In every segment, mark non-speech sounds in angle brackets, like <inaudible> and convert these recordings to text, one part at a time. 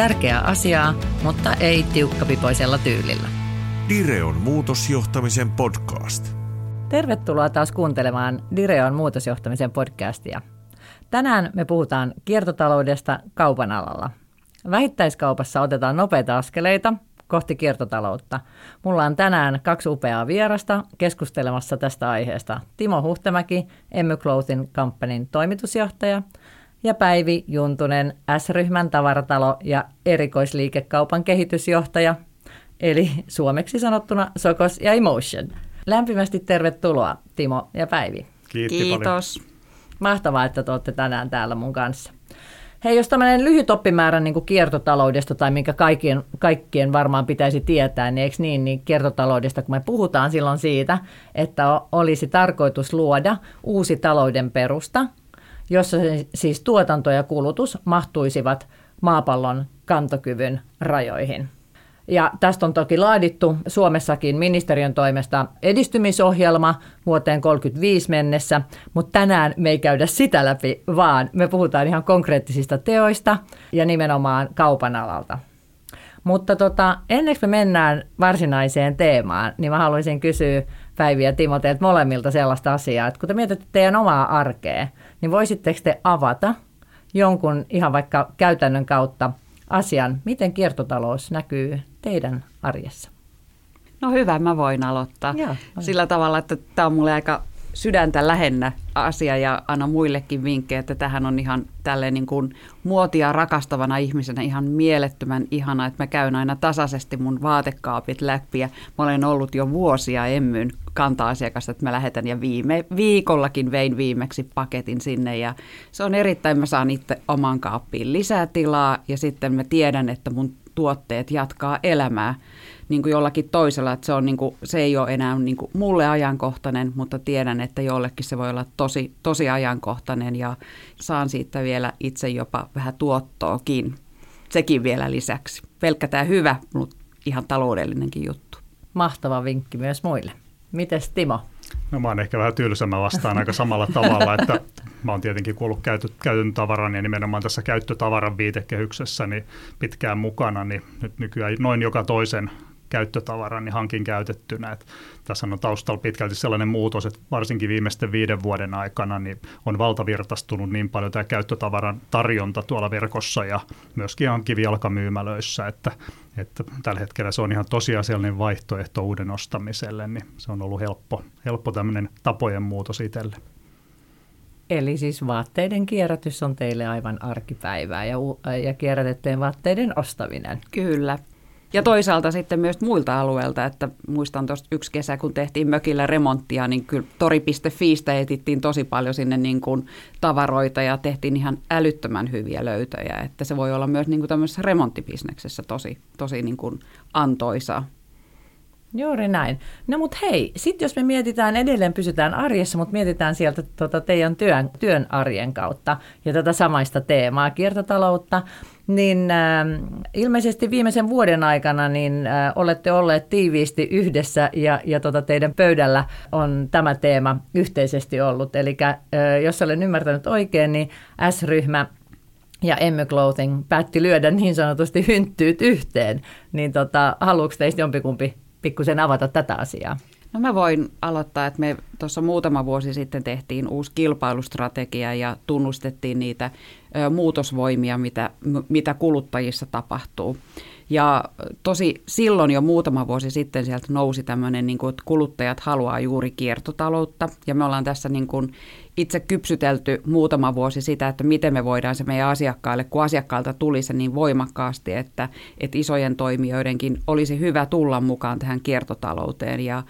Tärkeää asiaa, mutta ei tiukkapipoisella tyylillä. Direon muutosjohtamisen podcast. Tervetuloa taas kuuntelemaan Direon muutosjohtamisen podcastia. Tänään me puhutaan kiertotaloudesta kaupan alalla. Vähittäiskaupassa otetaan nopeita askeleita kohti kiertotaloutta. Mulla on tänään kaksi upeaa vierasta keskustelemassa tästä aiheesta. Timo Huhtemäki, Emmy Clothing Companyn toimitusjohtaja ja Päivi Juntunen, S-ryhmän tavaratalo ja erikoisliikekaupan kehitysjohtaja, eli suomeksi sanottuna Sokos ja Emotion. Lämpimästi tervetuloa Timo ja Päivi. Kiitti Kiitos. Paljon. Mahtavaa, että te olette tänään täällä mun kanssa. Hei, jos tämmöinen lyhyt oppimäärä niin kuin kiertotaloudesta tai minkä kaikkien, kaikkien varmaan pitäisi tietää, niin eikö niin, niin kiertotaloudesta, kun me puhutaan silloin siitä, että olisi tarkoitus luoda uusi talouden perusta, jossa siis tuotanto ja kulutus mahtuisivat maapallon kantokyvyn rajoihin. Ja tästä on toki laadittu Suomessakin ministeriön toimesta edistymisohjelma vuoteen 35 mennessä, mutta tänään me ei käydä sitä läpi, vaan me puhutaan ihan konkreettisista teoista ja nimenomaan kaupan alalta. Mutta tota, ennen kuin me mennään varsinaiseen teemaan, niin mä haluaisin kysyä Päivi ja Timo teiltä molemmilta sellaista asiaa, että kun te mietitte teidän omaa arkea, niin voisitteko te avata jonkun ihan vaikka käytännön kautta asian, miten kiertotalous näkyy teidän arjessa? No hyvä, mä voin aloittaa. Joo, Sillä tavalla, että tämä on mulle aika sydäntä lähennä asia ja anna muillekin vinkkejä, että tähän on ihan tälleen niin kuin muotia rakastavana ihmisenä ihan mielettömän ihana, että mä käyn aina tasaisesti mun vaatekaapit läpi ja mä olen ollut jo vuosia emmyn kanta-asiakas, että mä lähetän ja viime viikollakin vein viimeksi paketin sinne ja se on erittäin, mä saan itse oman kaappiin lisää tilaa ja sitten mä tiedän, että mun tuotteet jatkaa elämää niin kuin jollakin toisella, että se, on niin kuin, se ei ole enää niin kuin mulle ajankohtainen, mutta tiedän, että jollekin se voi olla tosi, tosi ajankohtainen ja saan siitä vielä itse jopa vähän tuottoakin. Sekin vielä lisäksi. Pelkkä tämä hyvä, mutta ihan taloudellinenkin juttu. Mahtava vinkki myös muille. Mites Timo? No mä oon ehkä vähän tylsä, mä vastaan aika samalla tavalla, että mä oon tietenkin kuullut käytö, käytön tavaran ja nimenomaan tässä käyttötavaran viitekehyksessä niin pitkään mukana, niin nyt nykyään noin joka toisen käyttötavaran niin hankin käytettynä. Et tässä on taustalla pitkälti sellainen muutos, että varsinkin viimeisten viiden vuoden aikana niin on valtavirtaistunut niin paljon tämä käyttötavaran tarjonta tuolla verkossa ja myöskin ihan kivijalkamyymälöissä, että, että tällä hetkellä se on ihan tosiasiallinen vaihtoehto uuden ostamiselle, niin se on ollut helppo, helppo tämmöinen tapojen muutos itselle. Eli siis vaatteiden kierrätys on teille aivan arkipäivää ja, ja kierrätettyjen vaatteiden ostaminen. Kyllä. Ja toisaalta sitten myös muilta alueilta, että muistan tuosta yksi kesä, kun tehtiin mökillä remonttia, niin kyllä tori.fiistä etittiin tosi paljon sinne niin kuin tavaroita ja tehtiin ihan älyttömän hyviä löytöjä, että se voi olla myös niin kuin tämmöisessä remonttibisneksessä tosi, tosi niin kuin antoisaa. Juuri näin. No mutta hei, sitten jos me mietitään, edelleen pysytään arjessa, mutta mietitään sieltä tuota teidän työn, työn arjen kautta ja tätä samaista teemaa, kiertotaloutta, niin äh, ilmeisesti viimeisen vuoden aikana niin äh, olette olleet tiiviisti yhdessä ja, ja tota teidän pöydällä on tämä teema yhteisesti ollut. Eli äh, jos olen ymmärtänyt oikein, niin S-ryhmä ja Emmy Clothing päätti lyödä niin sanotusti hynttyyt yhteen. Niin tota, haluatko teistä jompikumpi pikkusen avata tätä asiaa? No mä voin aloittaa, että me tuossa muutama vuosi sitten tehtiin uusi kilpailustrategia ja tunnustettiin niitä muutosvoimia, mitä, mitä kuluttajissa tapahtuu. Ja tosi silloin jo muutama vuosi sitten sieltä nousi tämmöinen, niin kuin, että kuluttajat haluaa juuri kiertotaloutta. Ja me ollaan tässä niin kuin itse kypsytelty muutama vuosi sitä, että miten me voidaan se meidän asiakkaille, kun asiakkaalta tuli se niin voimakkaasti, että, että isojen toimijoidenkin olisi hyvä tulla mukaan tähän kiertotalouteen. Ja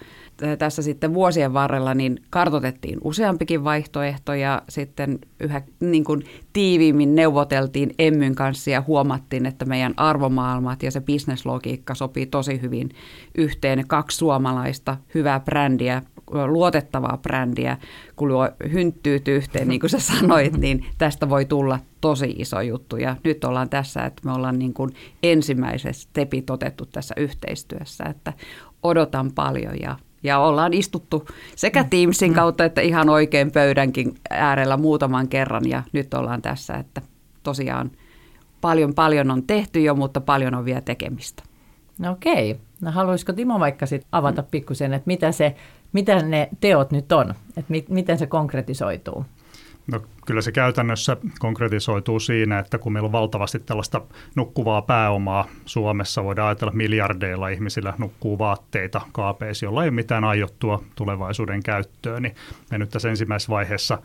tässä sitten vuosien varrella niin kartotettiin useampikin vaihtoehto ja sitten yhä niin kuin tiiviimmin neuvoteltiin Emmyn kanssa ja huomattiin, että meidän arvomaailmat ja se bisneslogiikka sopii tosi hyvin yhteen. Kaksi suomalaista hyvää brändiä, luotettavaa brändiä, kun luo hynttyyt yhteen, niin kuin sä sanoit, niin tästä voi tulla tosi iso juttu. Ja nyt ollaan tässä, että me ollaan niin kuin ensimmäiset stepit otettu tässä yhteistyössä, että odotan paljon ja ja ollaan istuttu sekä Teamsin kautta että ihan oikein pöydänkin äärellä muutaman kerran ja nyt ollaan tässä, että tosiaan paljon paljon on tehty jo, mutta paljon on vielä tekemistä. No okei. No haluaisiko Timo vaikka sit avata pikkusen, että mitä, se, mitä ne teot nyt on, että mi, miten se konkretisoituu? No, kyllä se käytännössä konkretisoituu siinä, että kun meillä on valtavasti tällaista nukkuvaa pääomaa Suomessa, voidaan ajatella miljardeilla ihmisillä nukkuu vaatteita kaapeissa, jolla ei ole mitään aiottua tulevaisuuden käyttöön, niin me nyt tässä ensimmäisessä vaiheessa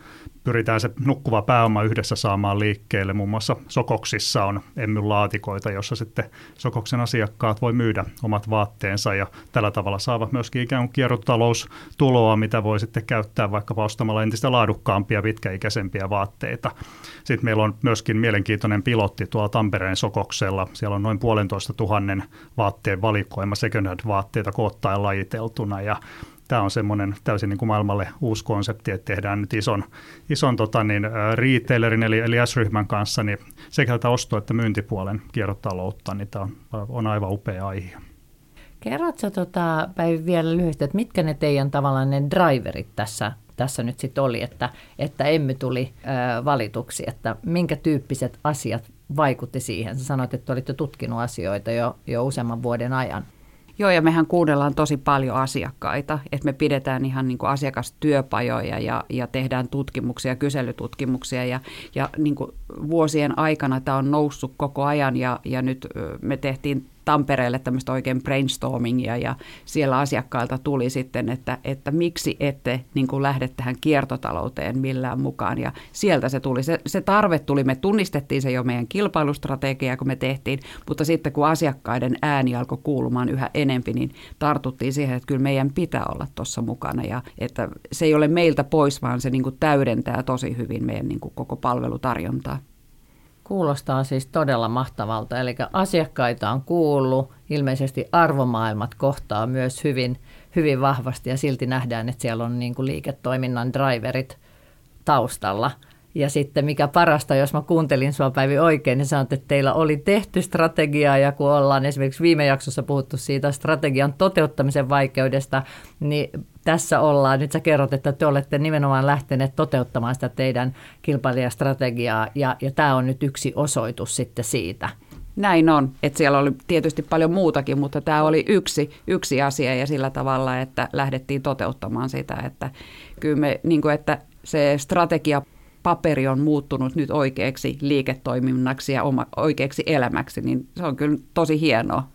pyritään se nukkuva pääoma yhdessä saamaan liikkeelle. Muun muassa Sokoksissa on laatikoita, jossa sitten Sokoksen asiakkaat voi myydä omat vaatteensa ja tällä tavalla saavat myöskin ikään kuin kierrotaloustuloa, mitä voi sitten käyttää vaikkapa ostamalla entistä laadukkaampia, pitkäikäisempiä vaatteita. Sitten meillä on myöskin mielenkiintoinen pilotti tuolla Tampereen Sokoksella. Siellä on noin puolentoista tuhannen vaatteen valikoima second hand vaatteita koottaen lajiteltuna ja tämä on semmoinen täysin niin kuin maailmalle uusi konsepti, että tehdään nyt ison, ison tota niin, retailerin eli, eli S-ryhmän kanssa niin sekä tätä osto- että myyntipuolen kiertotaloutta, niin tämä on, on aivan upea aihe. Kerrotko tota, Päivi vielä lyhyesti, että mitkä ne teidän tavallaan ne driverit tässä, tässä nyt sitten oli, että, että emme tuli ö, valituksi, että minkä tyyppiset asiat vaikutti siihen? Sä sanoit, että olitte tutkinut asioita jo, jo useamman vuoden ajan. Joo, ja mehän kuunnellaan tosi paljon asiakkaita, että me pidetään ihan niin kuin asiakastyöpajoja ja, ja tehdään tutkimuksia, kyselytutkimuksia ja, ja niin kuin vuosien aikana tämä on noussut koko ajan ja, ja nyt me tehtiin Tampereelle tämmöistä oikein brainstormingia ja siellä asiakkailta tuli sitten, että, että miksi ette niin kuin lähde tähän kiertotalouteen millään mukaan ja sieltä se tuli. Se, se tarve tuli, me tunnistettiin se jo meidän kilpailustrategia, kun me tehtiin, mutta sitten kun asiakkaiden ääni alkoi kuulumaan yhä enempi, niin tartuttiin siihen, että kyllä meidän pitää olla tuossa mukana ja että se ei ole meiltä pois, vaan se niin kuin täydentää tosi hyvin meidän niin kuin koko palvelutarjontaa. Kuulostaa siis todella mahtavalta. Eli asiakkaita on kuullut, ilmeisesti arvomaailmat kohtaa myös hyvin, hyvin vahvasti ja silti nähdään, että siellä on niin kuin liiketoiminnan driverit taustalla. Ja sitten mikä parasta, jos mä kuuntelin sua Päivi oikein, niin sanot, että teillä oli tehty strategia ja kun ollaan esimerkiksi viime jaksossa puhuttu siitä strategian toteuttamisen vaikeudesta, niin tässä ollaan, nyt sä kerrot, että te olette nimenomaan lähteneet toteuttamaan sitä teidän kilpailijastrategiaa ja, ja tämä on nyt yksi osoitus sitten siitä. Näin on, että siellä oli tietysti paljon muutakin, mutta tämä oli yksi, yksi asia ja sillä tavalla, että lähdettiin toteuttamaan sitä, että kyllä me, niin kuin, että se strategia paperi on muuttunut nyt oikeaksi liiketoiminnaksi ja oma, oikeaksi elämäksi, niin se on kyllä tosi hienoa.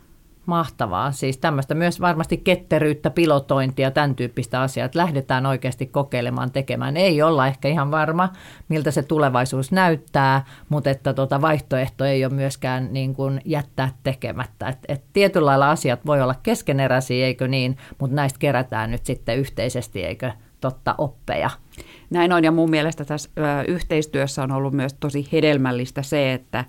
Mahtavaa. Siis tämmöistä myös varmasti ketteryyttä, pilotointia, tämän tyyppistä asiaa, että lähdetään oikeasti kokeilemaan, tekemään. Ei olla ehkä ihan varma, miltä se tulevaisuus näyttää, mutta että tuota vaihtoehto ei ole myöskään niin kuin jättää tekemättä. Et, et tietyllä lailla asiat voi olla keskeneräisiä, eikö niin, mutta näistä kerätään nyt sitten yhteisesti, eikö totta oppeja. Näin on ja mun mielestä tässä yhteistyössä on ollut myös tosi hedelmällistä se, että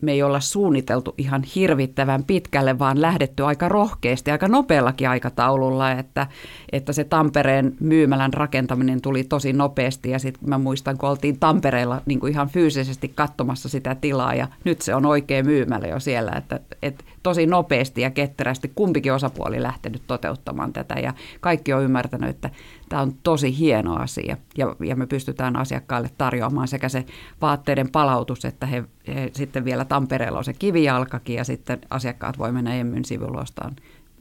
me ei olla suunniteltu ihan hirvittävän pitkälle, vaan lähdetty aika rohkeasti, aika nopeallakin aikataululla, että, että se Tampereen myymälän rakentaminen tuli tosi nopeasti ja sitten mä muistan, kun oltiin Tampereella niin kuin ihan fyysisesti katsomassa sitä tilaa ja nyt se on oikein myymälä jo siellä, että, että tosi nopeasti ja ketterästi kumpikin osapuoli lähtenyt toteuttamaan tätä ja kaikki on ymmärtänyt, että tämä on tosi hieno asia ja, ja me pystytään asiakkaille tarjoamaan sekä se vaatteiden palautus, että he, he sitten vielä Tampereella on se kivijalkakin ja sitten asiakkaat voi mennä Emmyn sivulla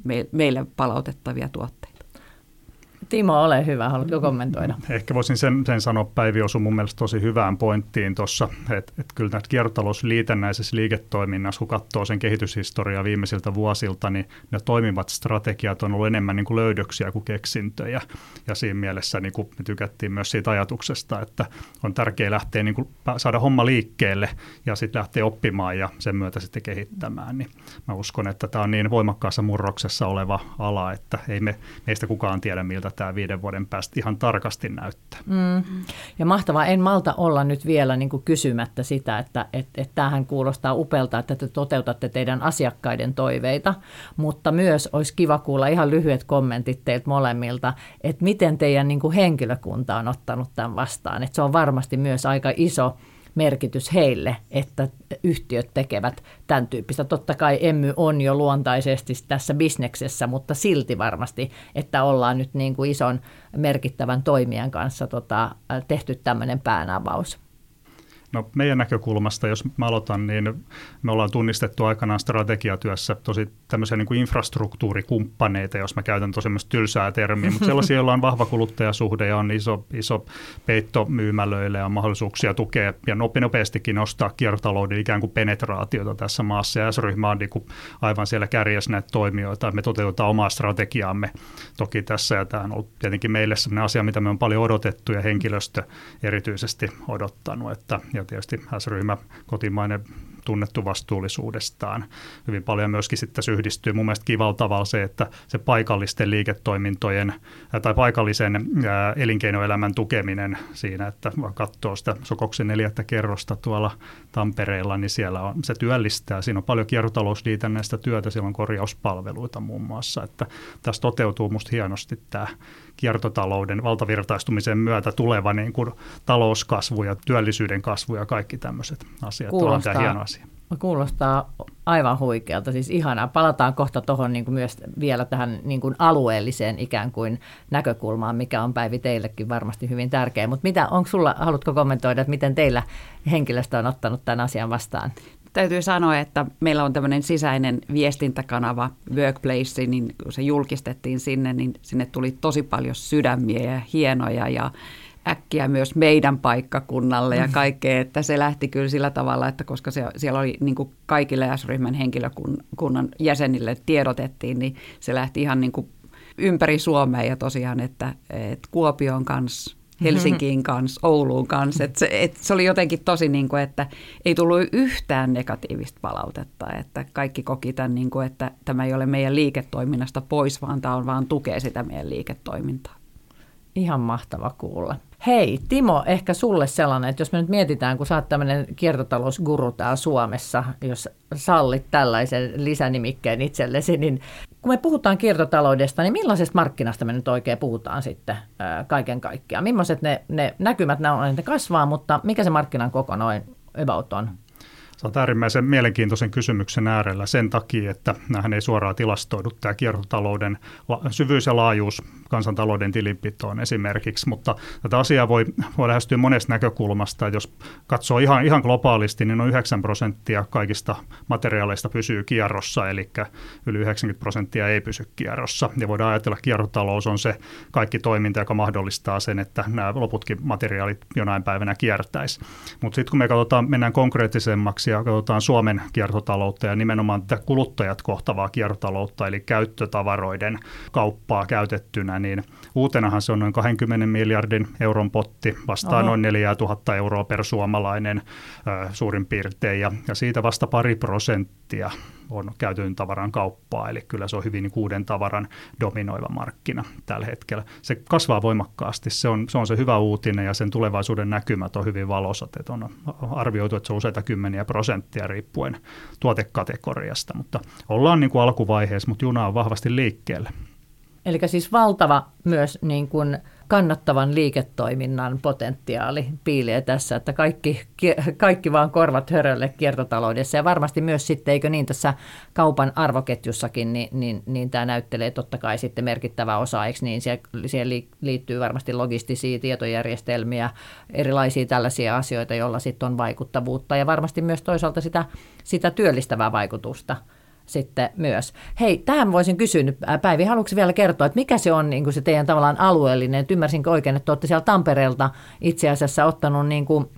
me, meille palautettavia tuotteita. Timo, ole hyvä. Haluatko kommentoida? Ehkä voisin sen, sen sanoa, Päivi osui mun mielestä tosi hyvään pointtiin tuossa, että, että kyllä näitä kiertotalousliitännäisessä liiketoiminnassa, kun katsoo sen kehityshistoriaa viimeisiltä vuosilta, niin ne toimivat strategiat on ollut enemmän niin kuin löydöksiä kuin keksintöjä. Ja siinä mielessä niin kuin me tykättiin myös siitä ajatuksesta, että on tärkeää lähteä niin kuin saada homma liikkeelle ja sitten lähteä oppimaan ja sen myötä sitten kehittämään. Niin mä uskon, että tämä on niin voimakkaassa murroksessa oleva ala, että ei me, meistä kukaan tiedä, miltä tämä viiden vuoden päästä ihan tarkasti näyttää. Mm. Ja mahtavaa, en malta olla nyt vielä niin kuin kysymättä sitä, että et, et tämähän kuulostaa upelta, että te toteutatte teidän asiakkaiden toiveita, mutta myös olisi kiva kuulla ihan lyhyet kommentit teiltä molemmilta, että miten teidän niin kuin henkilökunta on ottanut tämän vastaan. Että se on varmasti myös aika iso merkitys heille, että yhtiöt tekevät tämän tyyppistä. Totta kai Emmy on jo luontaisesti tässä bisneksessä, mutta silti varmasti, että ollaan nyt niin kuin ison merkittävän toimijan kanssa tota, tehty tämmöinen päänavaus. No meidän näkökulmasta, jos mä aloitan, niin me ollaan tunnistettu aikanaan strategiatyössä tosi tämmöisiä niin kuin infrastruktuurikumppaneita, jos mä käytän tosi tylsää termiä, mutta sellaisia, joilla on vahva kuluttajasuhde ja on iso, iso peitto myymälöille ja mahdollisuuksia tukea ja nopeastikin nostaa kiertotalouden ikään kuin penetraatiota tässä maassa. Ja S-ryhmä on niin kuin aivan siellä kärjessä näitä toimijoita. Me toteutetaan omaa strategiaamme toki tässä ja tämä on ollut tietenkin meille sellainen asia, mitä me on paljon odotettu ja henkilöstö erityisesti odottanut. Että, ja tietysti S-ryhmä, kotimainen tunnettu vastuullisuudestaan. Hyvin paljon myöskin sitten se yhdistyy mun mielestä kivalla tavalla se, että se paikallisten liiketoimintojen tai paikallisen elinkeinoelämän tukeminen siinä, että katsoo sitä Sokoksen neljättä kerrosta tuolla Tampereella, niin siellä on, se työllistää. Siinä on paljon kiertotalousliitännäistä työtä, siellä on korjauspalveluita muun muassa, että tässä toteutuu musta hienosti tämä kiertotalouden valtavirtaistumisen myötä tuleva niin kuin talouskasvu ja työllisyyden kasvu ja kaikki tämmöiset asiat. Kuulostaa, asia. Kuulostaa aivan huikealta, siis ihanaa. Palataan kohta tuohon niin myös vielä tähän niin kuin alueelliseen ikään kuin näkökulmaan, mikä on Päivi teillekin varmasti hyvin tärkeä. Mutta mitä, onko sulla, haluatko kommentoida, että miten teillä henkilöstö on ottanut tämän asian vastaan? täytyy sanoa, että meillä on tämmöinen sisäinen viestintäkanava Workplace, niin kun se julkistettiin sinne, niin sinne tuli tosi paljon sydämiä ja hienoja ja äkkiä myös meidän paikkakunnalle ja kaikkea, että se lähti kyllä sillä tavalla, että koska se, siellä oli niin kuin kaikille S-ryhmän henkilökunnan jäsenille tiedotettiin, niin se lähti ihan niin kuin ympäri Suomea ja tosiaan, että, että Kuopion kanssa Helsinkiin kanssa, Ouluun kanssa. Et se, et se oli jotenkin tosi, niin kuin, että ei tullut yhtään negatiivista palautetta, että kaikki koki tämän, niin kuin, että tämä ei ole meidän liiketoiminnasta pois, vaan tämä on vaan tukee sitä meidän liiketoimintaa. Ihan mahtava kuulla. Hei Timo, ehkä sulle sellainen, että jos me nyt mietitään, kun sä oot tämmöinen kiertotalousguru täällä Suomessa, jos sallit tällaisen lisänimikkeen itsellesi, niin kun me puhutaan kiertotaloudesta, niin millaisesta markkinasta me nyt oikein puhutaan sitten ää, kaiken kaikkiaan? Millaiset ne, ne näkymät, ne, on, ne kasvaa, mutta mikä se markkinan koko noin about on? Sä oot äärimmäisen mielenkiintoisen kysymyksen äärellä sen takia, että nämähän ei suoraan tilastoidu tämä kiertotalouden syvyys ja laajuus kansantalouden tilinpitoon esimerkiksi, mutta tätä asiaa voi, voi lähestyä monesta näkökulmasta. Jos katsoo ihan, ihan globaalisti, niin noin 9 prosenttia kaikista materiaaleista pysyy kierrossa, eli yli 90 prosenttia ei pysy kierrossa. Ja voidaan ajatella, että kiertotalous on se kaikki toiminta, joka mahdollistaa sen, että nämä loputkin materiaalit jonain päivänä kiertäisi. Mutta sitten kun me katsotaan, mennään konkreettisemmaksi ja katsotaan Suomen kiertotaloutta ja nimenomaan tätä kuluttajat kohtavaa kiertotaloutta, eli käyttötavaroiden kauppaa käytettynä, niin uutenahan se on noin 20 miljardin euron potti, vastaa Oho. noin 4000 euroa per suomalainen suurin piirtein, ja, ja siitä vasta pari prosenttia on käytetyn tavaran kauppaa, eli kyllä se on hyvin kuuden tavaran dominoiva markkina tällä hetkellä. Se kasvaa voimakkaasti, se on se, on se hyvä uutinen ja sen tulevaisuuden näkymät on hyvin valosat, että on arvioitu, että se on useita kymmeniä prosenttia riippuen tuotekategoriasta, mutta ollaan niin kuin alkuvaiheessa, mutta juna on vahvasti liikkeellä. Eli siis valtava myös niin kuin kannattavan liiketoiminnan potentiaali piilee tässä, että kaikki, kaikki vaan korvat hörölle kiertotaloudessa. Ja varmasti myös sitten, eikö niin tässä kaupan arvoketjussakin, niin, niin, niin tämä näyttelee totta kai sitten merkittävä osa, eikö niin? Siihen liittyy varmasti logistisia tietojärjestelmiä, erilaisia tällaisia asioita, joilla sitten on vaikuttavuutta ja varmasti myös toisaalta sitä, sitä työllistävää vaikutusta sitten myös. Hei, tähän voisin kysyä nyt, Päivi, haluatko vielä kertoa, että mikä se on niin kuin se teidän tavallaan alueellinen, että ymmärsinkö oikein, että olette siellä Tampereelta itse asiassa ottanut niin kuin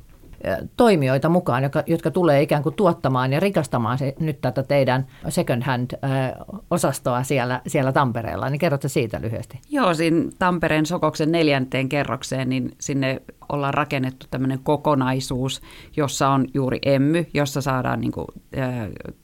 toimijoita mukaan, jotka, jotka tulee ikään kuin tuottamaan ja rikastamaan se, nyt tätä teidän second hand-osastoa siellä, siellä Tampereella. Niin kerrotko siitä lyhyesti? Joo, siinä Tampereen Sokoksen neljänteen kerrokseen, niin sinne ollaan rakennettu tämmöinen kokonaisuus, jossa on juuri emmy, jossa saadaan niin kuin, äh,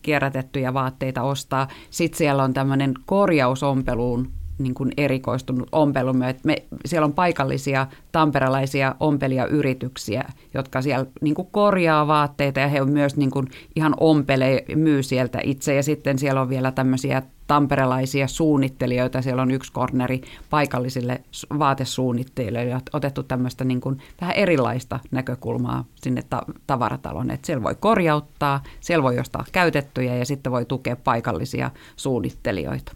kierrätettyjä vaatteita ostaa. Sitten siellä on tämmöinen korjausompeluun niin kuin erikoistunut ompelumme. että me, siellä on paikallisia tamperalaisia ompelijayrityksiä, jotka siellä niin kuin korjaa vaatteita ja he on myös niin kuin ihan ompele, myy sieltä itse. Ja sitten siellä on vielä tämmöisiä tamperelaisia suunnittelijoita. Siellä on yksi korneri paikallisille vaatesuunnittelijoille. Otettu tämmöistä niin kuin vähän erilaista näkökulmaa sinne ta- tavarataloon. Että siellä voi korjauttaa, siellä voi ostaa käytettyjä ja sitten voi tukea paikallisia suunnittelijoita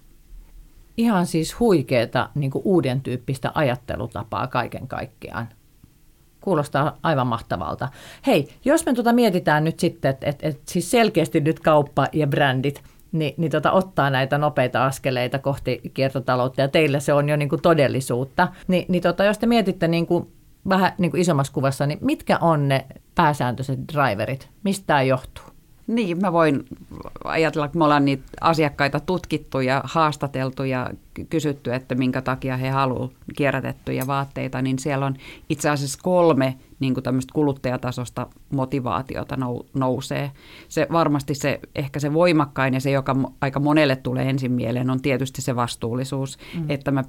ihan siis huikeeta niin kuin uuden tyyppistä ajattelutapaa kaiken kaikkiaan. Kuulostaa aivan mahtavalta. Hei, jos me tuota mietitään nyt sitten, että et, et, siis selkeästi nyt kauppa ja brändit, niin, niin tota, ottaa näitä nopeita askeleita kohti kiertotaloutta ja teille se on jo niin kuin todellisuutta. Ni, niin tota, jos te mietitte niin kuin, vähän niin kuin isommassa kuvassa, niin mitkä on ne pääsääntöiset driverit? Mistä tämä johtuu? Niin, mä voin ajatella, että me ollaan niitä asiakkaita tutkittu ja haastateltu ja kysytty, että minkä takia he haluavat kierrätettyjä vaatteita, niin siellä on itse asiassa kolme niin kuin tämmöistä kuluttajatasosta motivaatiota nousee. Se varmasti se, ehkä se voimakkain ja se, joka aika monelle tulee ensin mieleen, on tietysti se vastuullisuus, mm. että mä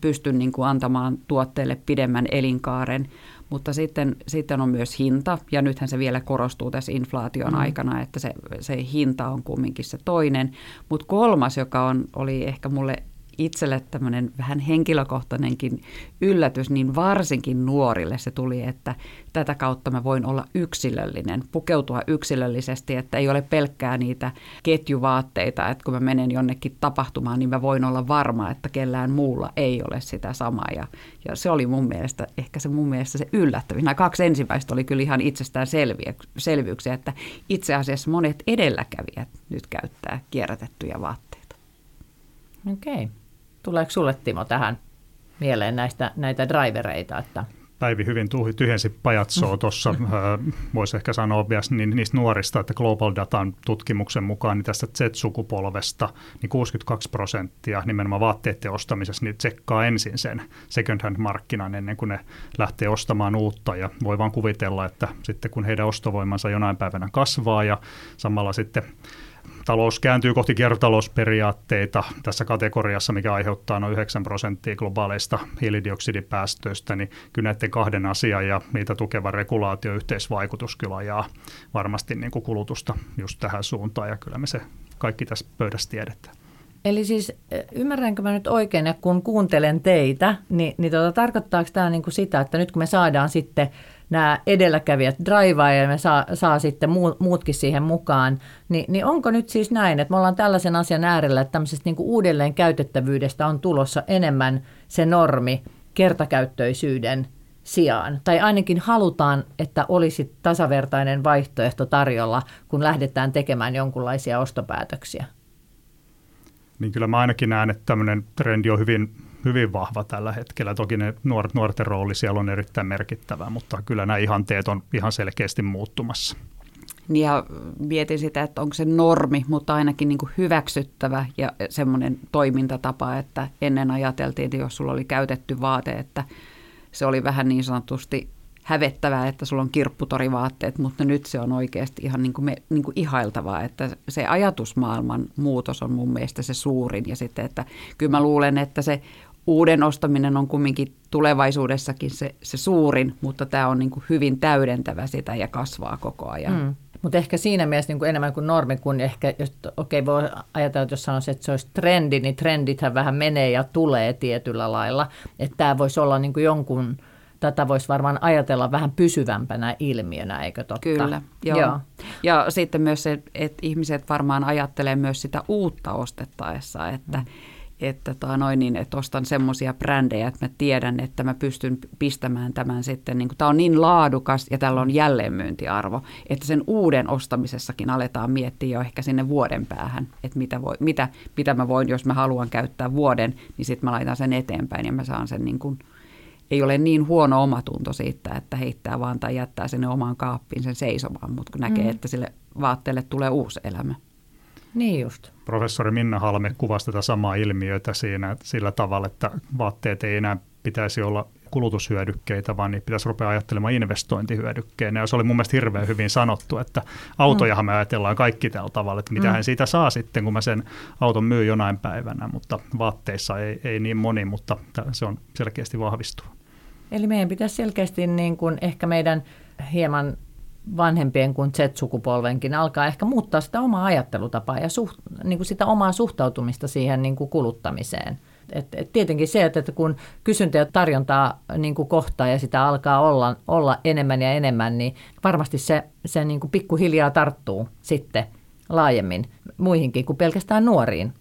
pystyn niin kuin antamaan tuotteelle pidemmän elinkaaren, mutta sitten, sitten on myös hinta, ja nythän se vielä korostuu tässä inflaation mm. aikana, että se, se hinta on kumminkin se toinen. Mutta kolmas, joka on, oli ehkä mulle itselle tämmöinen vähän henkilökohtainenkin yllätys, niin varsinkin nuorille se tuli, että tätä kautta mä voin olla yksilöllinen, pukeutua yksilöllisesti, että ei ole pelkkää niitä ketjuvaatteita, että kun mä menen jonnekin tapahtumaan, niin mä voin olla varma, että kellään muulla ei ole sitä samaa. Ja, ja se oli mun mielestä, ehkä se mun mielestä se yllättävin. Nämä kaksi ensimmäistä oli kyllä ihan itsestään selviä, selvyyksiä, että itse asiassa monet edelläkävijät nyt käyttää kierrätettyjä vaatteita. Okei. Okay. Tuleeko sulle Timo tähän mieleen näistä, näitä drivereita? Että Päivi hyvin tyhjensi pajatsoa tuossa, voisi ehkä sanoa vielä niin niistä nuorista, että Global Datan tutkimuksen mukaan niin tästä Z-sukupolvesta niin 62 prosenttia nimenomaan vaatteiden ostamisessa niin tsekkaa ensin sen second hand markkinan ennen kuin ne lähtee ostamaan uutta ja voi vaan kuvitella, että sitten kun heidän ostovoimansa jonain päivänä kasvaa ja samalla sitten talous kääntyy kohti kiertotalousperiaatteita tässä kategoriassa, mikä aiheuttaa noin 9 prosenttia globaaleista hiilidioksidipäästöistä, niin kyllä näiden kahden asian ja niitä tukeva regulaatioyhteisvaikutus kyllä ajaa varmasti niin kuin kulutusta just tähän suuntaan ja kyllä me se kaikki tässä pöydässä tiedetään. Eli siis ymmärränkö mä nyt oikein, että kun kuuntelen teitä, niin, niin tuota, tarkoittaako tämä niin kuin sitä, että nyt kun me saadaan sitten nämä edelläkävijät draivaa ja me saa, saa sitten muutkin siihen mukaan, niin, niin onko nyt siis näin, että me ollaan tällaisen asian äärellä, että tämmöisestä niin kuin uudelleen käytettävyydestä on tulossa enemmän se normi kertakäyttöisyyden sijaan. Tai ainakin halutaan, että olisi tasavertainen vaihtoehto tarjolla, kun lähdetään tekemään jonkunlaisia ostopäätöksiä. Niin kyllä mä ainakin näen, että tämmöinen trendi on hyvin hyvin vahva tällä hetkellä. Toki ne nuoret, nuorten rooli siellä on erittäin merkittävä, mutta kyllä nämä ihanteet on ihan selkeästi muuttumassa. Ja mietin sitä, että onko se normi, mutta ainakin niin hyväksyttävä ja semmoinen toimintatapa, että ennen ajateltiin, että jos sulla oli käytetty vaate, että se oli vähän niin sanotusti hävettävää, että sulla on kirpputorivaatteet, mutta nyt se on oikeasti ihan niin kuin me, niin kuin ihailtavaa, että se ajatusmaailman muutos on mun mielestä se suurin ja sitten, että kyllä mä luulen, että se uuden ostaminen on kumminkin tulevaisuudessakin se, se suurin, mutta tämä on niin kuin hyvin täydentävä sitä ja kasvaa koko ajan. Mm. Mutta ehkä siinä mielessä niin kuin enemmän kuin normi, kun ehkä, jos, okei okay, voi ajatella, että jos sanoisi, että se olisi trendi, niin trendithän vähän menee ja tulee tietyllä lailla. Että tämä voisi olla niin kuin jonkun, tätä voisi varmaan ajatella vähän pysyvämpänä ilmiönä, eikö totta? Kyllä, joo. joo. Ja sitten myös se, että ihmiset varmaan ajattelee myös sitä uutta ostettaessa, että mm että, tota noin, niin, että ostan semmoisia brändejä, että mä tiedän, että mä pystyn pistämään tämän sitten, niin tämä on niin laadukas ja tällä on jälleenmyyntiarvo, että sen uuden ostamisessakin aletaan miettiä jo ehkä sinne vuoden päähän, että mitä, voi, mitä, mitä mä voin, jos mä haluan käyttää vuoden, niin sitten mä laitan sen eteenpäin ja mä saan sen niin kuin, ei ole niin huono omatunto siitä, että heittää vaan tai jättää sinne omaan kaappiin sen seisomaan, mutta kun näkee, mm. että sille vaatteelle tulee uusi elämä. Niin just. Professori Minna Halme kuvasi tätä samaa ilmiötä siinä sillä tavalla, että vaatteet ei enää pitäisi olla kulutushyödykkeitä, vaan niitä pitäisi rupea ajattelemaan investointihyödykkeinä. Ja se oli mun mielestä hirveän hyvin sanottu, että autojahan me ajatellaan kaikki tällä tavalla, että mitä hän mm. siitä saa sitten, kun mä sen auton myy jonain päivänä, mutta vaatteissa ei, ei niin moni, mutta se on selkeästi vahvistuva. Eli meidän pitäisi selkeästi niin kuin ehkä meidän hieman vanhempien kuin Z-sukupolvenkin alkaa ehkä muuttaa sitä omaa ajattelutapaa ja suht, niin kuin sitä omaa suhtautumista siihen niin kuin kuluttamiseen. Et, et tietenkin se, että, kun kysyntä ja tarjontaa niin kuin kohtaa ja sitä alkaa olla, olla enemmän ja enemmän, niin varmasti se, se niin kuin pikkuhiljaa tarttuu sitten laajemmin muihinkin kuin pelkästään nuoriin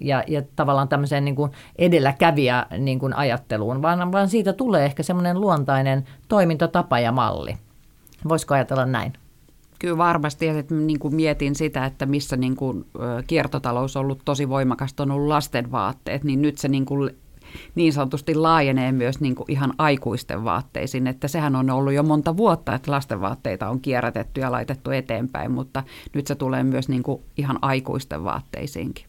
ja, ja tavallaan tämmöiseen niin kuin edelläkävijä niin kuin ajatteluun, vaan, vaan siitä tulee ehkä semmoinen luontainen toimintatapa ja malli. Voisiko ajatella näin? Kyllä varmasti, että niin kuin mietin sitä, että missä niin kuin, kiertotalous on ollut tosi voimakas, on ollut lasten vaatteet, niin nyt se niin, kuin, niin sanotusti laajenee myös niin kuin ihan aikuisten vaatteisiin, että sehän on ollut jo monta vuotta, että lasten vaatteita on kierrätetty ja laitettu eteenpäin, mutta nyt se tulee myös niin kuin ihan aikuisten vaatteisiinkin.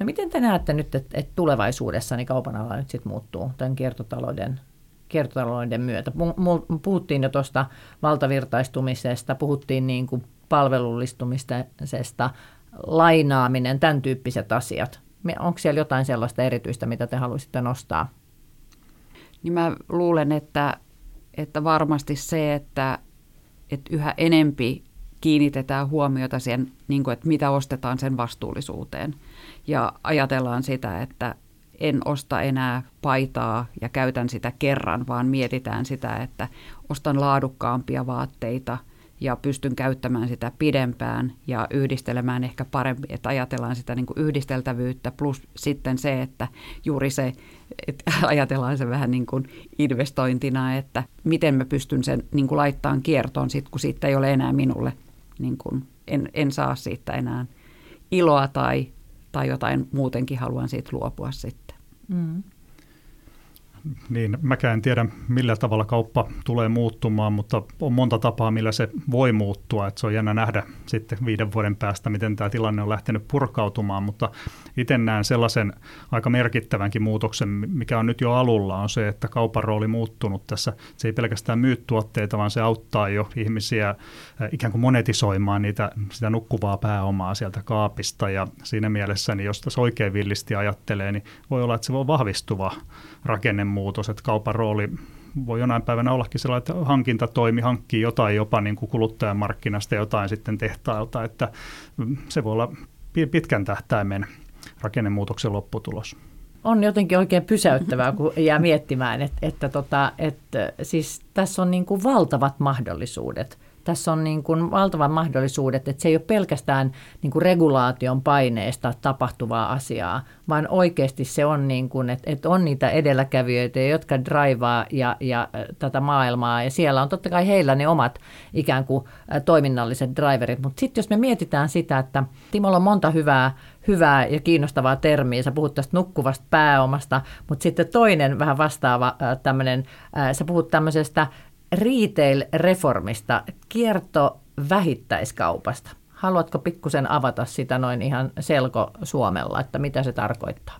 No miten te näette nyt, että, että tulevaisuudessa niin kaupan ala nyt sitten muuttuu tämän kiertotalouden kiertotalouden myötä. Puhuttiin jo tuosta valtavirtaistumisesta, puhuttiin niin kuin palvelullistumisesta, lainaaminen, tämän tyyppiset asiat. Onko siellä jotain sellaista erityistä, mitä te haluaisitte nostaa? Niin mä luulen, että, että varmasti se, että, että yhä enempi kiinnitetään huomiota siihen, niin kuin, että mitä ostetaan sen vastuullisuuteen. Ja ajatellaan sitä, että, en osta enää paitaa ja käytän sitä kerran, vaan mietitään sitä, että ostan laadukkaampia vaatteita ja pystyn käyttämään sitä pidempään ja yhdistelemään ehkä paremmin, että ajatellaan sitä niin kuin yhdisteltävyyttä plus sitten se, että juuri se, että <laughs> ajatellaan se vähän niin kuin investointina, että miten mä pystyn sen niin kuin laittamaan kiertoon sit, kun siitä ei ole enää minulle, niin kuin en, en saa siitä enää iloa tai, tai jotain muutenkin haluan siitä luopua sitten. Mm. Niin, mäkään en tiedä, millä tavalla kauppa tulee muuttumaan, mutta on monta tapaa, millä se voi muuttua. Että se on jännä nähdä sitten viiden vuoden päästä, miten tämä tilanne on lähtenyt purkautumaan, mutta itse näen sellaisen aika merkittävänkin muutoksen, mikä on nyt jo alulla, on se, että kaupan rooli muuttunut tässä. Se ei pelkästään myy tuotteita, vaan se auttaa jo ihmisiä ikään kuin monetisoimaan niitä, sitä nukkuvaa pääomaa sieltä kaapista. Ja siinä mielessä, niin jos tässä oikein villisti ajattelee, niin voi olla, että se voi vahvistuva rakennemuutos, että kaupan rooli voi jonain päivänä ollakin sellainen, että hankintatoimi hankkii jotain jopa niin kuin kuluttajamarkkinasta jotain sitten tehtailta, että se voi olla pitkän tähtäimen rakennemuutoksen lopputulos. On jotenkin oikein pysäyttävää, kun jää miettimään, että, että, tota, että siis tässä on niin kuin valtavat mahdollisuudet – tässä on niin kuin valtavan mahdollisuudet, että se ei ole pelkästään niin kuin regulaation paineesta tapahtuvaa asiaa, vaan oikeasti se on, niin kuin, että, että on niitä edelläkävijöitä, jotka draivaa ja, ja tätä maailmaa, ja siellä on totta kai heillä ne omat ikään kuin toiminnalliset driverit, mutta sitten jos me mietitään sitä, että Timolla on monta hyvää hyvää ja kiinnostavaa termiä. Sä puhut tästä nukkuvasta pääomasta, mutta sitten toinen vähän vastaava tämmöinen, sä puhut tämmöisestä retail-reformista, kierto vähittäiskaupasta. Haluatko pikkusen avata sitä noin ihan selko Suomella, että mitä se tarkoittaa?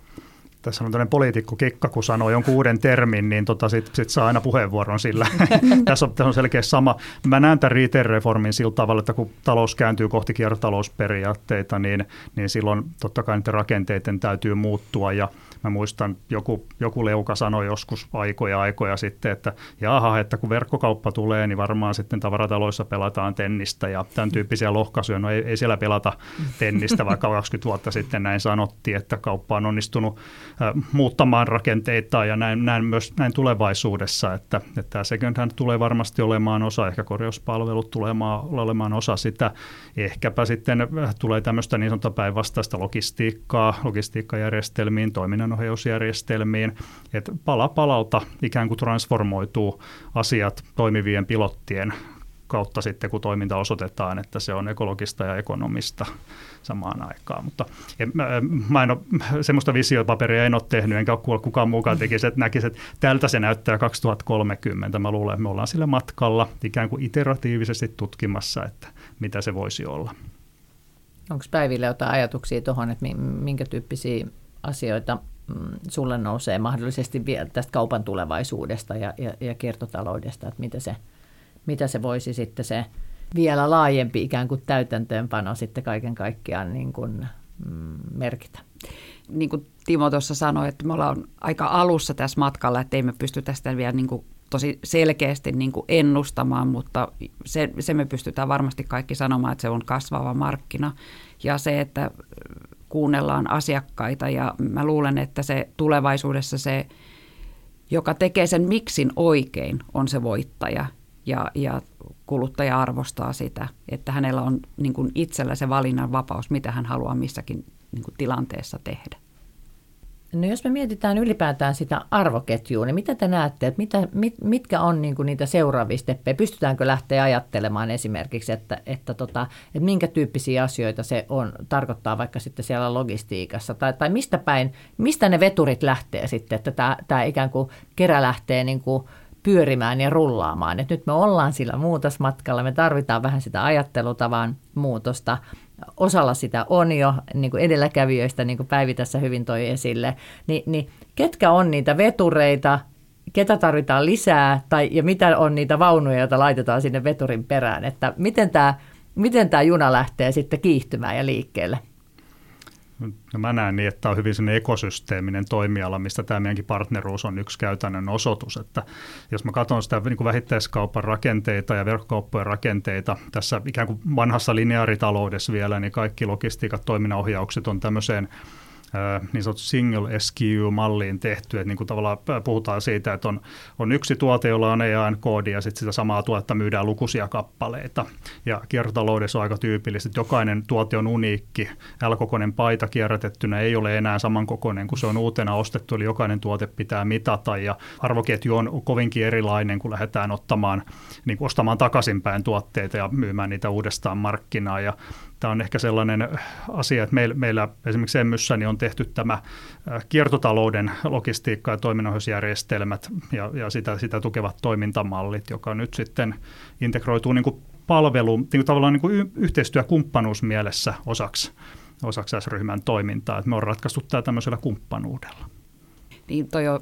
Tässä on tämmöinen poliitikko kikka, kun sanoo jonkun uuden termin, niin tota sitten sit saa aina puheenvuoron sillä. <laughs> tässä, on, tässä on selkeä sama. Mä näen tämän retail-reformin sillä tavalla, että kun talous kääntyy kohti kiertotalousperiaatteita, niin, niin silloin totta kai niiden rakenteiden täytyy muuttua ja – Mä muistan, joku, joku leuka sanoi joskus aikoja aikoja sitten, että jaha, että kun verkkokauppa tulee, niin varmaan sitten tavarataloissa pelataan tennistä ja tämän tyyppisiä lohkaisuja. No ei, ei siellä pelata tennistä, vaikka <laughs> 20 vuotta sitten näin sanottiin, että kauppa on onnistunut muuttamaan rakenteita ja näin, näin myös näin tulevaisuudessa, että, että tämä second hand tulee varmasti olemaan osa, ehkä korjauspalvelut tulee olemaan osa sitä, ehkäpä sitten tulee tämmöistä niin sanottua päinvastaista logistiikkaa, logistiikkajärjestelmiin, toiminnanohjausjärjestelmiin, että pala palalta ikään kuin transformoituu asiat toimivien pilottien kautta sitten, kun toiminta osoitetaan, että se on ekologista ja ekonomista samaan aikaan. Mutta en, mä, mä en ole, semmoista visiopaperia en ole tehnyt, enkä ole kuullut kukaan muukaan tekisi, että näkisi, että tältä se näyttää 2030. Mä luulen, että me ollaan sillä matkalla ikään kuin iteratiivisesti tutkimassa, että mitä se voisi olla. Onko Päiville jotain ajatuksia tuohon, että minkä tyyppisiä asioita sulle nousee mahdollisesti tästä kaupan tulevaisuudesta ja, ja, ja kiertotaloudesta, että mitä se – mitä se voisi sitten se vielä laajempi ikään kuin täytäntöönpano sitten kaiken kaikkiaan niin kuin, mm, merkitä. Niin kuin Timo tuossa sanoi, että me ollaan aika alussa tässä matkalla, että ei me pysty tästä vielä niin kuin tosi selkeästi niin kuin ennustamaan, mutta se, se me pystytään varmasti kaikki sanomaan, että se on kasvava markkina. Ja se, että kuunnellaan asiakkaita ja mä luulen, että se tulevaisuudessa se, joka tekee sen miksin oikein, on se voittaja ja, ja kuluttaja arvostaa sitä, että hänellä on niin kuin itsellä se valinnan vapaus, mitä hän haluaa missäkin niin kuin tilanteessa tehdä. No jos me mietitään ylipäätään sitä arvoketjua, niin mitä te näette, että mitä, mit, mitkä on niin kuin niitä seuraavia steppejä? Pystytäänkö lähteä ajattelemaan esimerkiksi, että, että, tota, että minkä tyyppisiä asioita se on, tarkoittaa vaikka sitten siellä logistiikassa? Tai, tai mistä päin, mistä ne veturit lähtee sitten, että tämä, tämä ikään kuin kerä lähtee niin kuin pyörimään ja rullaamaan. Et nyt me ollaan sillä muutosmatkalla, me tarvitaan vähän sitä ajattelutavan muutosta. Osalla sitä on jo, niin kuin edelläkävijöistä, niin kuin Päivi tässä hyvin toi esille. Ni, niin ketkä on niitä vetureita, ketä tarvitaan lisää, tai, ja mitä on niitä vaunuja, joita laitetaan sinne veturin perään. Että miten tämä miten tämä juna lähtee sitten kiihtymään ja liikkeelle? No mä näen niin, että tämä on hyvin sellainen ekosysteeminen toimiala, mistä tämä meidänkin partneruus on yksi käytännön osoitus. Että jos mä katson sitä niin kuin vähittäiskaupan rakenteita ja verkkokauppojen rakenteita tässä ikään kuin vanhassa lineaaritaloudessa vielä, niin kaikki logistiikat, toiminnanohjaukset on tämmöiseen niin sanottu single SKU-malliin tehty, että niin kuin tavallaan puhutaan siitä, että on, on yksi tuote, jolla on EAN-koodi ja sitten sitä samaa tuotetta myydään lukuisia kappaleita. Ja kiertotaloudessa on aika tyypillistä, että jokainen tuote on uniikki. L-kokoinen paita kierrätettynä ei ole enää samankokoinen kuin se on uutena ostettu, eli jokainen tuote pitää mitata ja arvoketju on kovinkin erilainen, kun lähdetään ottamaan, niin kuin ostamaan takaisinpäin tuotteita ja myymään niitä uudestaan markkinaan. Ja Tämä on ehkä sellainen asia, että meillä, meillä esimerkiksi Emmyssä niin on tehty tämä kiertotalouden logistiikka- ja toiminnanohjausjärjestelmät ja, ja sitä, sitä tukevat toimintamallit, joka nyt sitten integroituu niin kuin palvelu, niin kuin tavallaan niin kuin yhteistyökumppanuusmielessä osaksi, osaksi S-ryhmän toimintaa. Että me on ratkaistu tämä tämmöisellä kumppanuudella. Niin toi on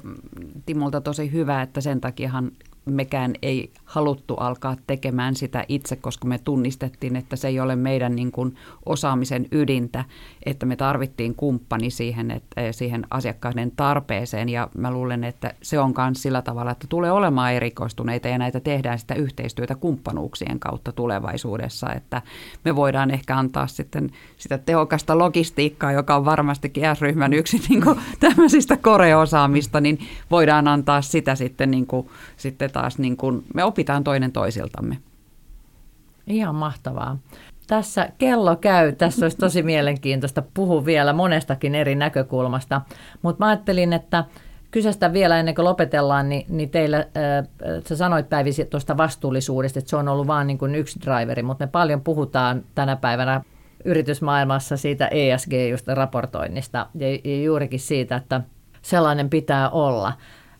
Timolta tosi hyvä, että sen takiahan mekään ei haluttu alkaa tekemään sitä itse, koska me tunnistettiin, että se ei ole meidän niin kuin osaamisen ydintä, että me tarvittiin kumppani siihen, että, siihen asiakkaiden tarpeeseen. Ja mä luulen, että se on myös sillä tavalla, että tulee olemaan erikoistuneita ja näitä tehdään sitä yhteistyötä kumppanuuksien kautta tulevaisuudessa, että me voidaan ehkä antaa sitten sitä tehokasta logistiikkaa, joka on varmastikin S-ryhmän yksi niin kuin tämmöisistä koreosaamista, niin voidaan antaa sitä sitten, niin kuin, sitten taas niin kuin, me opitaan toinen toisiltamme. Ihan mahtavaa. Tässä kello käy. Tässä olisi tosi mielenkiintoista puhua vielä monestakin eri näkökulmasta. Mutta mä ajattelin, että kyseistä vielä ennen kuin lopetellaan, niin, niin teillä, äh, sä sanoit Päivi tuosta vastuullisuudesta, että se on ollut vain niin kuin yksi driveri, mutta me paljon puhutaan tänä päivänä yritysmaailmassa siitä ESG-raportoinnista ja, ja juurikin siitä, että sellainen pitää olla.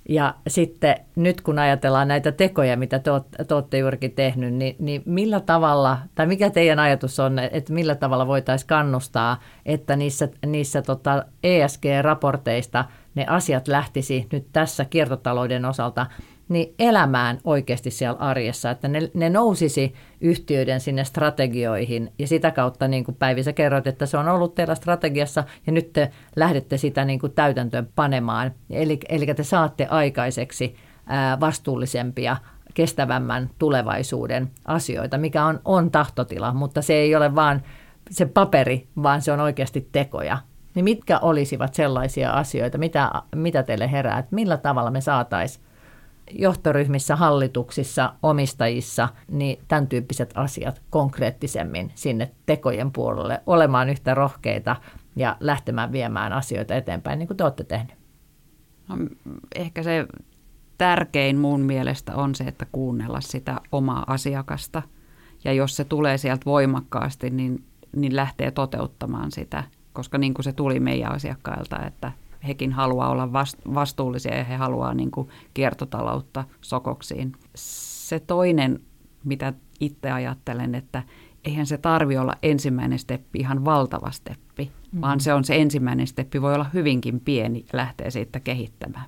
Ja sitten nyt kun ajatellaan näitä tekoja, mitä te, te olette juurikin tehnyt, niin, niin millä tavalla, tai mikä teidän ajatus on, että millä tavalla voitaisiin kannustaa, että niissä, niissä tota ESG-raporteista ne asiat lähtisi nyt tässä kiertotalouden osalta niin elämään oikeasti siellä arjessa, että ne, ne nousisi yhtiöiden sinne strategioihin ja sitä kautta, niin kuin Päivi sä kerroit, että se on ollut teillä strategiassa ja nyt te lähdette sitä niin kuin täytäntöön panemaan. Eli, eli te saatte aikaiseksi ää, vastuullisempia kestävämmän tulevaisuuden asioita, mikä on, on tahtotila, mutta se ei ole vaan se paperi, vaan se on oikeasti tekoja niin mitkä olisivat sellaisia asioita, mitä, mitä teille herää, että millä tavalla me saataisiin johtoryhmissä, hallituksissa, omistajissa, niin tämän tyyppiset asiat konkreettisemmin sinne tekojen puolelle, olemaan yhtä rohkeita ja lähtemään viemään asioita eteenpäin, niin kuin te olette tehneet? No, ehkä se tärkein mun mielestä on se, että kuunnella sitä omaa asiakasta. Ja jos se tulee sieltä voimakkaasti, niin, niin lähtee toteuttamaan sitä, koska niin kuin se tuli meidän asiakkailta, että hekin haluaa olla vastuullisia ja he haluaa niin kuin kiertotaloutta sokoksiin. Se toinen, mitä itse ajattelen, että eihän se tarvi olla ensimmäinen steppi ihan valtava steppi, mm-hmm. vaan se on se ensimmäinen steppi, voi olla hyvinkin pieni ja lähtee siitä kehittämään.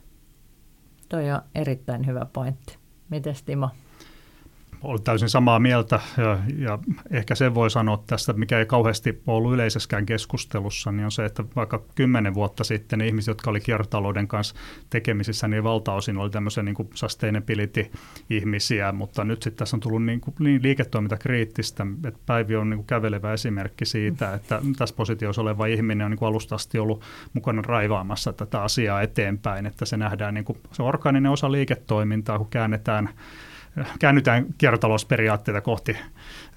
Toi on erittäin hyvä pointti. Mites Timo? Olen täysin samaa mieltä ja, ja ehkä sen voi sanoa tästä, mikä ei kauheasti ollut yleisessäkään keskustelussa, niin on se, että vaikka kymmenen vuotta sitten ne ihmiset, jotka oli kiertotalouden kanssa tekemisissä, niin valtaosin oli tämmöisiä niin sustainability-ihmisiä, mutta nyt sitten tässä on tullut niin, kuin, niin liiketoimintakriittistä, että Päivi on niin kuin kävelevä esimerkki siitä, että tässä positiossa oleva ihminen on niin kuin alusta asti ollut mukana raivaamassa tätä asiaa eteenpäin, että se nähdään niin kuin, se organinen osa liiketoimintaa, kun käännetään käännytään kiertotalousperiaatteita kohti,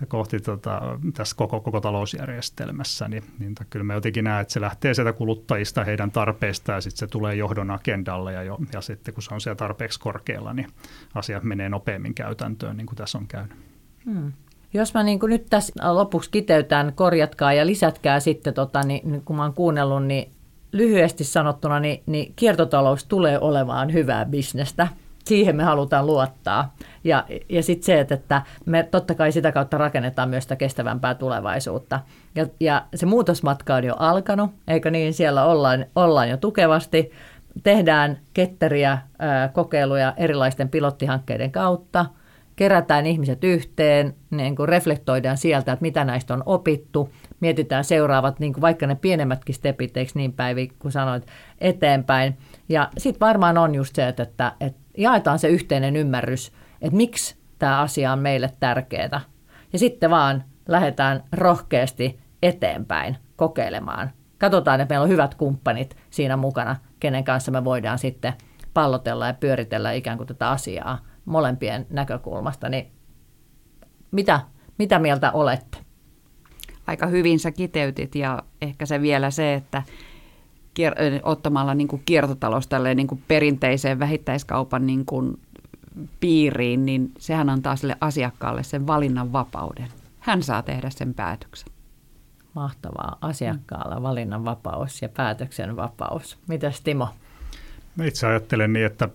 kohti tota, tässä koko, koko talousjärjestelmässä, niin, niin kyllä me jotenkin näen, että se lähtee sieltä kuluttajista, heidän tarpeista ja sitten se tulee johdon agendalle ja, jo, ja sitten kun se on siellä tarpeeksi korkealla, niin asiat menee nopeammin käytäntöön, niin kuin tässä on käynyt. Hmm. Jos mä niin nyt tässä lopuksi kiteytän, korjatkaa ja lisätkää sitten, tota, niin, kun mä oon kuunnellut, niin lyhyesti sanottuna, niin, niin kiertotalous tulee olemaan hyvää bisnestä siihen me halutaan luottaa. Ja, ja sitten se, että me totta kai sitä kautta rakennetaan myös sitä kestävämpää tulevaisuutta. Ja, ja se muutosmatka on jo alkanut, eikö niin? Siellä ollaan, ollaan jo tukevasti. Tehdään ketteriä ää, kokeiluja erilaisten pilottihankkeiden kautta. Kerätään ihmiset yhteen, niin kuin reflektoidaan sieltä, että mitä näistä on opittu. Mietitään seuraavat, niin kuin vaikka ne pienemmätkin stepit, eikö niin Päivi, kun sanoit, eteenpäin. Ja sitten varmaan on just se, että, että, että jaetaan se yhteinen ymmärrys, että miksi tämä asia on meille tärkeää. Ja sitten vaan lähdetään rohkeasti eteenpäin kokeilemaan. Katsotaan, että meillä on hyvät kumppanit siinä mukana, kenen kanssa me voidaan sitten pallotella ja pyöritellä ikään kuin tätä asiaa molempien näkökulmasta. Niin mitä, mitä mieltä olette? Aika hyvin sä kiteytit ja ehkä se vielä se, että kier- ottamalla niin kuin kiertotalous niin kuin perinteiseen vähittäiskaupan niin kuin piiriin, niin sehän antaa sille asiakkaalle sen valinnan vapauden. Hän saa tehdä sen päätöksen. Mahtavaa. Asiakkaalla valinnan vapaus ja päätöksen vapaus. Mitäs Timo? Mä itse ajattelen niin, että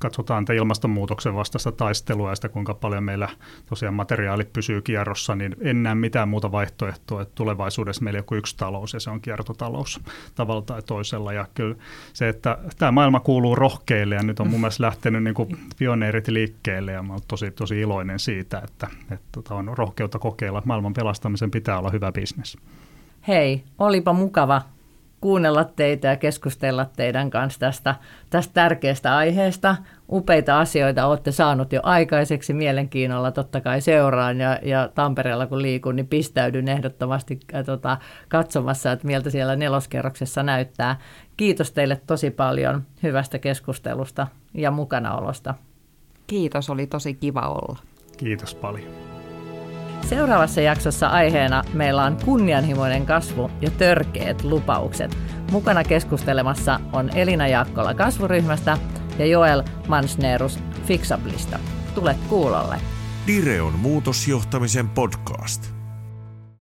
katsotaan tätä ilmastonmuutoksen vastaista taistelua ja sitä, kuinka paljon meillä tosiaan materiaali pysyy kierrossa, niin en näe mitään muuta vaihtoehtoa, että tulevaisuudessa meillä on joku yksi talous ja se on kiertotalous tavalla tai toisella. Ja kyllä se, että tämä maailma kuuluu rohkeille ja nyt on mun mielestä lähtenyt niin kuin pioneerit liikkeelle ja mä olen tosi, tosi iloinen siitä, että, että tota on rohkeutta kokeilla. Maailman pelastamisen pitää olla hyvä bisnes. Hei, olipa mukava kuunnella teitä ja keskustella teidän kanssa tästä, tästä tärkeästä aiheesta. Upeita asioita olette saanut jo aikaiseksi mielenkiinnolla, totta kai seuraan ja, ja Tampereella kun liikun, niin pistäydyn ehdottomasti äh, tota, katsomassa, että miltä siellä neloskerroksessa näyttää. Kiitos teille tosi paljon hyvästä keskustelusta ja mukanaolosta. Kiitos, oli tosi kiva olla. Kiitos paljon. Seuraavassa jaksossa aiheena meillä on kunnianhimoinen kasvu ja törkeät lupaukset. Mukana keskustelemassa on Elina Jaakkola kasvuryhmästä ja Joel Mansnerus Fixablista. Tule kuulolle. Direon muutosjohtamisen podcast.